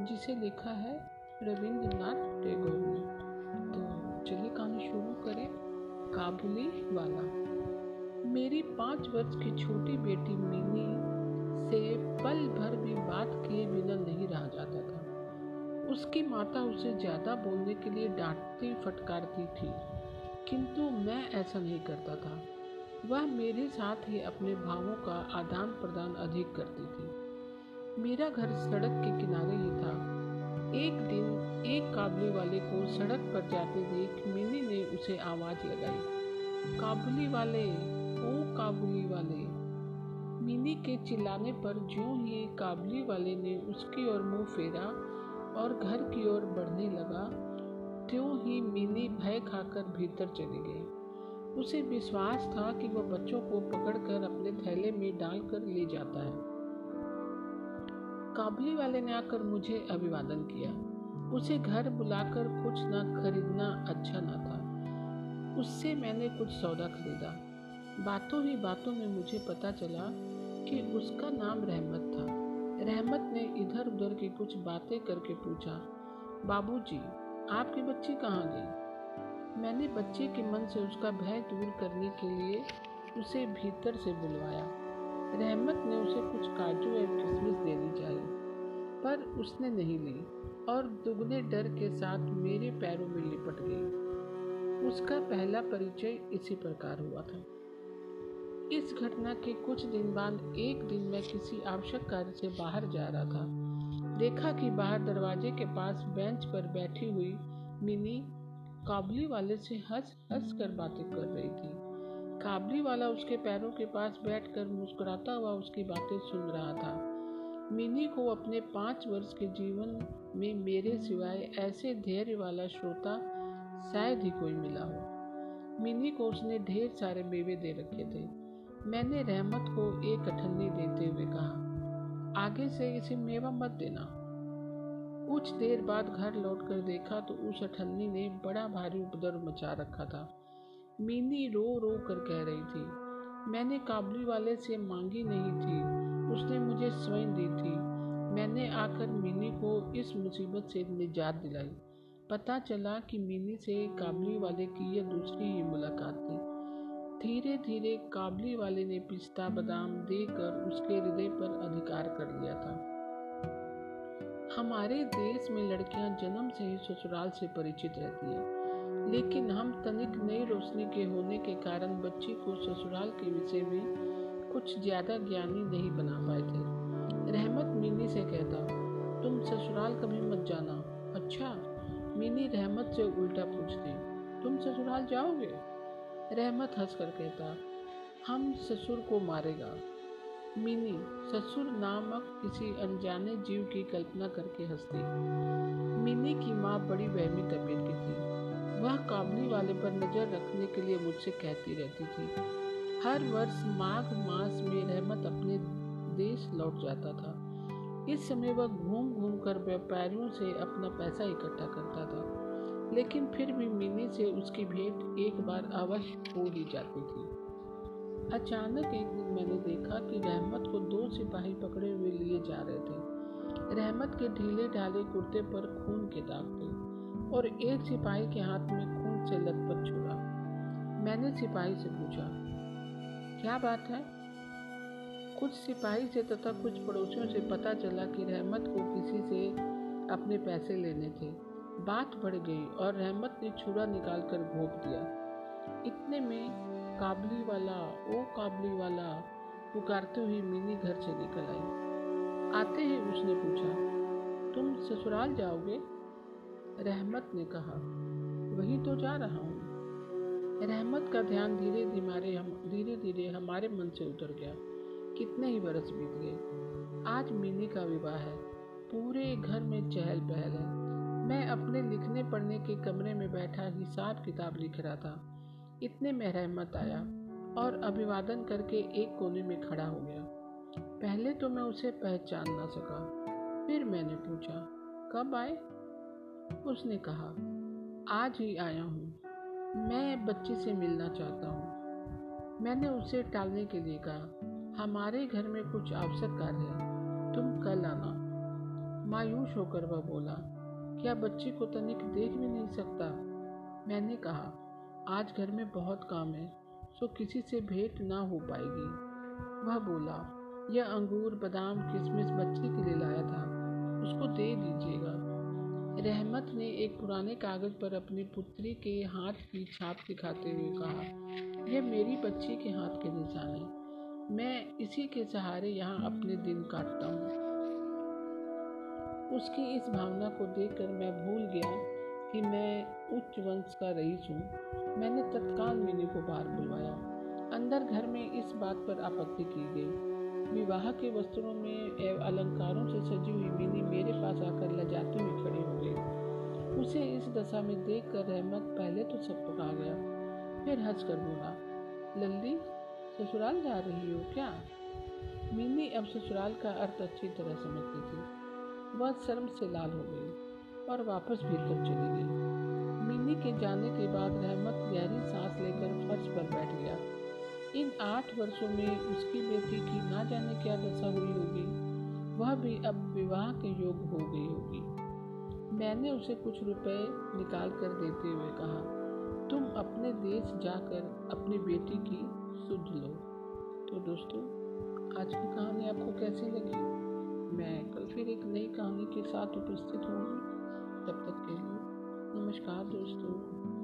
जिसे लिखा है रविंद्रनाथ टैगोर ने। तो चलिए कहानी शुरू करें काबुली वाला। मेरी पाँच वर्ष की छोटी बेटी मिनी से पल भर भी बात किए बिना नहीं रहा जाता था। उसकी माता उसे ज़्यादा बोलने के लिए डांटती फटकारती थी, किंतु मैं ऐसा नहीं करता था। वह मेरे साथ ही अपने भावों का आदान प्रदान अधिक करती थी। मेरा घर सड़क के किनारे ही था। एक दिन एक काबुली वाले को सड़क पर जाते देख मिनी ने उसे आवाज़ लगाई, काबुली वाले, ओ काबुली वाले। मिनी के चिल्लाने पर जो ही काबुली वाले ने उसकी ओर मुँह फेरा और घर की ओर बढ़ने लगा, त्यों ही मिनी भय खाकर भीतर चली गई। उसे विश्वास था कि वह बच्चों को पकड़कर अपने थैले में डालकर ले जाता है। काबुली वाले ने आकर मुझे अभिवादन किया। उसे घर बुलाकर कुछ ना खरीदना अच्छा ना था। उससे मैंने कुछ सौदा खरीदा। बातों ही बातों में मुझे पता चला कि उसका नाम रहमत था। रहमत ने इधर उधर की कुछ बातें करके पूछा बाबूजी, आपकी बच्ची कहाँ गई मैंने बच्चे के मन से उसका भय दूर करने के लिए उसे भीतर से बुलवाया। रहमत ने उसे कुछ काजू एवं किशमिश देनी चाहिए पर उसने नहीं ली और दुगने डर के साथ मेरे पैरों में लिपट गई। उसका पहला परिचय इसी प्रकार हुआ था। इस घटना के कुछ दिन बाद एक दिन मैं किसी आवश्यक कार्य से बाहर जा रहा था। देखा कि बाहर दरवाजे के पास बेंच पर बैठी हुई मिनी काबली वाले से हंस हंस कर बातें कर रही थी। काबली वाला उसके पैरों के पास बैठकर मुस्कुराता हुआ उसकी बातें सुन रहा था। मिनी को अपने पाँच वर्ष के जीवन में मेरे सिवाय ऐसे धैर्य वाला श्रोता शायद ही कोई मिला हो। मिनी को उसने ढेर सारे मेवे दे रखे थे। मैंने रहमत को एक अठन्नी देते हुए कहा, आगे से इसे मेवा मत देना। कुछ देर बाद घर लौटकर देखा तो उस अठन्नी ने बड़ा भारी उपद्रव मचा रखा था। मीनी रो रो कर कह रही थी। मैंने काबुली वाले से मांगी नहीं थी। उसने मुझे स्वयं दी थी। मैंने आकर मिनी को इस मुसीबत से निजात दिलाई। पता चला कि मिनी से काबुली वाले की यह दूसरी ही मुलाकात थी। धीरे धीरे काबुली वाले ने पिस्ता बादाम देकर उसके हृदय पर अधिकार कर लिया था। हमारे देश में लड़कियाँ जन्म से ही ससुराल से परिचित रहती हैं। लेकिन हम तनिक नई रोशनी के होने के कारण बच्ची को ससुराल के विषय में कुछ ज़्यादा ज्ञानी नहीं बना पाए थे। रहमत मिनी से कहता, तुम ससुराल कभी मत जाना। अच्छा मिनी रहमत से उल्टा पूछती, तुम ससुराल जाओगे? रहमत हंस कर कहता, हम ससुर को मारेगा। मिनी, ससुर नामक किसी अनजाने जीव की कल्पना करके हंसती। मिनी की माँ बड़ी वहमी तबीयत की थी। वह काबली वाले पर नज़र रखने के लिए मुझसे कहती रहती थी। हर वर्ष माघ मास में रहमत अपने देश लौट जाता था। इस समय वह घूम घूम कर व्यापारियों से अपना पैसा इकट्ठा करता था। लेकिन फिर भी मिनी से उसकी भेंट एक बार अवश्य हो ही जाती थी। अचानक एक दिन मैंने देखा कि रहमत को दो सिपाही पकड़े हुए लिए जा रहे थे। रहमत के ढीले ढाले कुर्ते पर खून के दाग थे। और एक सिपाही के हाथ में खून से लथपथ छुड़ा। मैंने सिपाही से पूछा, क्या बात है? कुछ सिपाही से तथा कुछ पड़ोसियों से पता चला कि रहमत को किसी से अपने पैसे लेने थे। बात बढ़ गई और रहमत ने छुरा निकाल कर घोप दिया। इतने में काबली वाला, ओ काबली वाला, पुकारते हुए मिनी घर से निकल आई। आते ही उसने पूछा, तुम ससुराल जाओगे? रहमत ने कहा, वही तो जा रहा हूँ। रहमत का ध्यान धीरे धीरे हम धीरे धीरे हमारे मन से उतर गया। कितने ही बरस बीत गए। आज मिनी का विवाह है। पूरे घर में चहल पहल है। मैं अपने लिखने पढ़ने के कमरे में बैठा हिसाब किताब लिख रहा था। इतने में रहमत आया और अभिवादन करके एक कोने में खड़ा हो गया। पहले तो मैं उसे पहचान ना सका। फिर मैंने पूछा, कब आए? उसने कहा, आज ही आया हूँ। मैं बच्ची से मिलना चाहता हूँ। मैंने उसे टालने के लिए कहा, हमारे घर में कुछ आवश्यक कार्य है। तुम कल आना। मायूस होकर वह बोला, क्या बच्ची को तनिक देख भी नहीं सकता? मैंने कहा, आज घर में बहुत काम है सो किसी से भेंट ना हो पाएगी। वह बोला, यह अंगूर, बादाम, किशमिश बच्चे के लिए लाया था। उसको दे दीजिएगा। रहमत ने एक पुराने कागज़ पर अपनी पुत्री के हाथ की छाप दिखाते हुए कहा, यह मेरी बच्ची के हाथ के निशान है। मैं इसी के सहारे यहाँ अपने दिन काटता हूँ। उसकी इस भावना को देखकर मैं भूल गया कि मैं उच्च वंश का रईस हूँ। मैंने तत्काल मीनू को बाहर बुलवाया। अंदर घर में इस बात पर आपत्ति की गई। विवाह के वस्त्रों में एवं अलंकारों से सजी हुई मिनी मेरे पास आकर लजाती हुई खड़ी हो गई। उसे इस दशा में देखकर रहमत पहले तो सब पका गया। फिर हंस कर बोला, लल्ली, ससुराल जा रही हो क्या? मिनी अब ससुराल का अर्थ अच्छी तरह समझती थी। वह शर्म से लाल हो गई और वापस भीतर चली गई। मिनी के जाने के बाद रहमत गहरी सांस लेकर फर्श पर बैठ गया। इन आठ वर्षों में उसकी बेटी की ना जाने क्या दशा हुई होगी? वह भी अब विवाह के योग हो गई होगी। मैंने उसे कुछ रुपए निकाल कर देते हुए कहा, तुम अपने देश जाकर अपनी बेटी की सुध लो। तो दोस्तों, आज की कहानी आपको कैसी लगी? मैं कल फिर एक नई कहानी के साथ उपस्थित होंगी। तब तक के लिए नमस्कार दोस्तों।